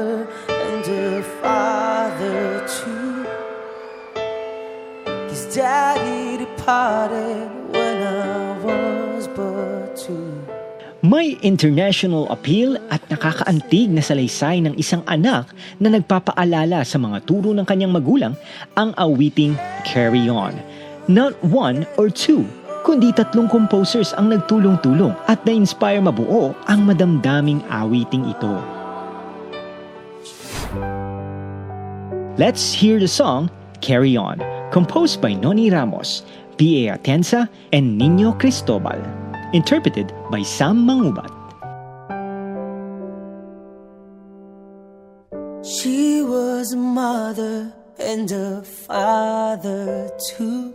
mother and a father too. His daddy departed when I was but two. May international appeal at nakakaantig na salaysay ng isang anak na nagpapaalala sa mga turo ng kanyang magulang ang awiting Carry On. Not one or two, kundi tatlong composers ang nagtulong-tulong at na-inspire mabuo ang madamdaming awiting ito. Let's hear the song Carry On, composed by Nonie Ramos, P.A. Atensa, and Nino Cristobal. Interpreted by Sam Mangubat. She was a mother and a father too.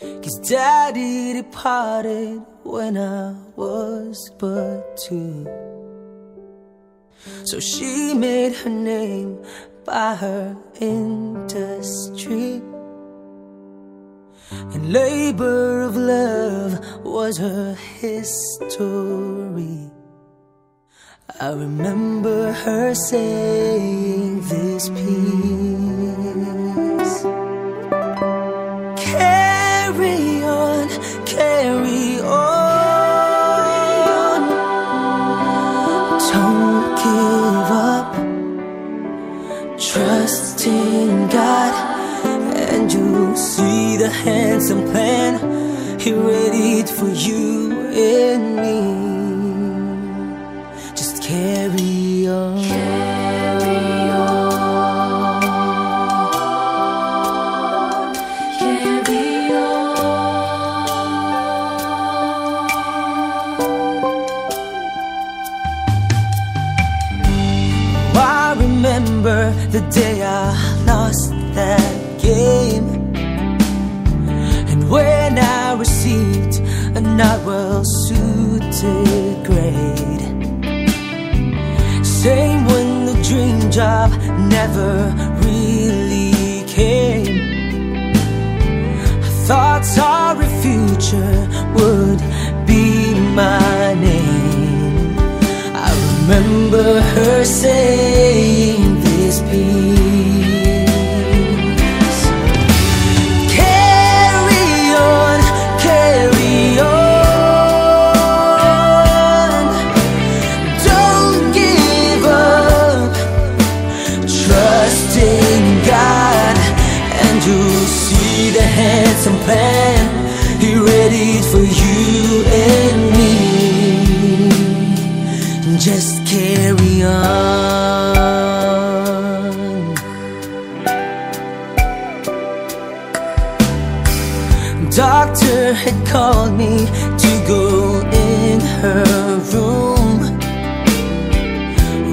Cause daddy departed when I was but two. So she made her name by her industry. And labor of love was her history. I remember her saying this piece. The handsome plan He readied for you and me. Just carry on. Received a not well suited grade. Same when the dream job never really came. I thought sorry future would be my name. I remember her saying this piece. Carry on. Doctor had called me to go in her room.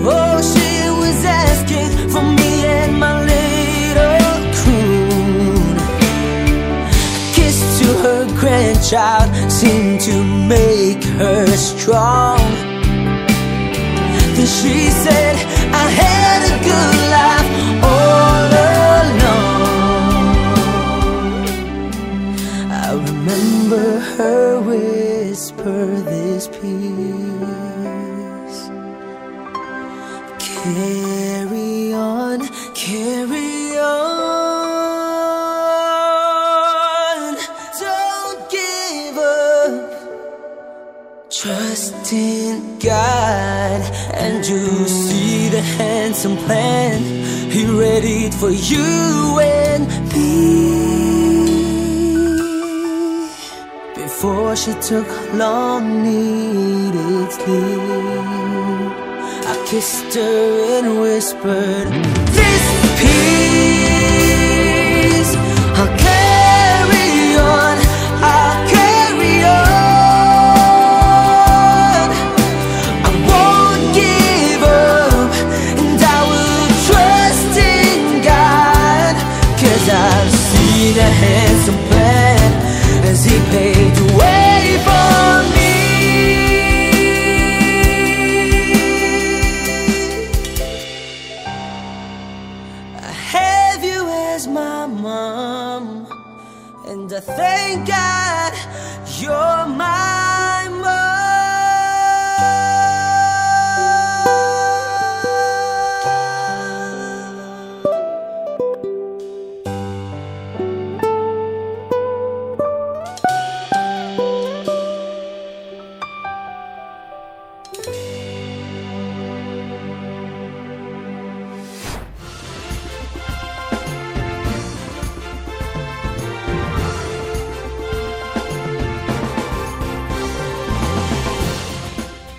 Oh, she was asking for me and my little croon. Kiss to her grandchild seemed to make her strong. She said, I had a good life all along. I remember her whisper this piece. Carry Trust in God, and you see the handsome plan He readied for you and me. Before she took long needed sleep, I kissed her and whispered, This peace, seen a handsome plan as He paved the way for me. I have you as my mom, and I thank God you're my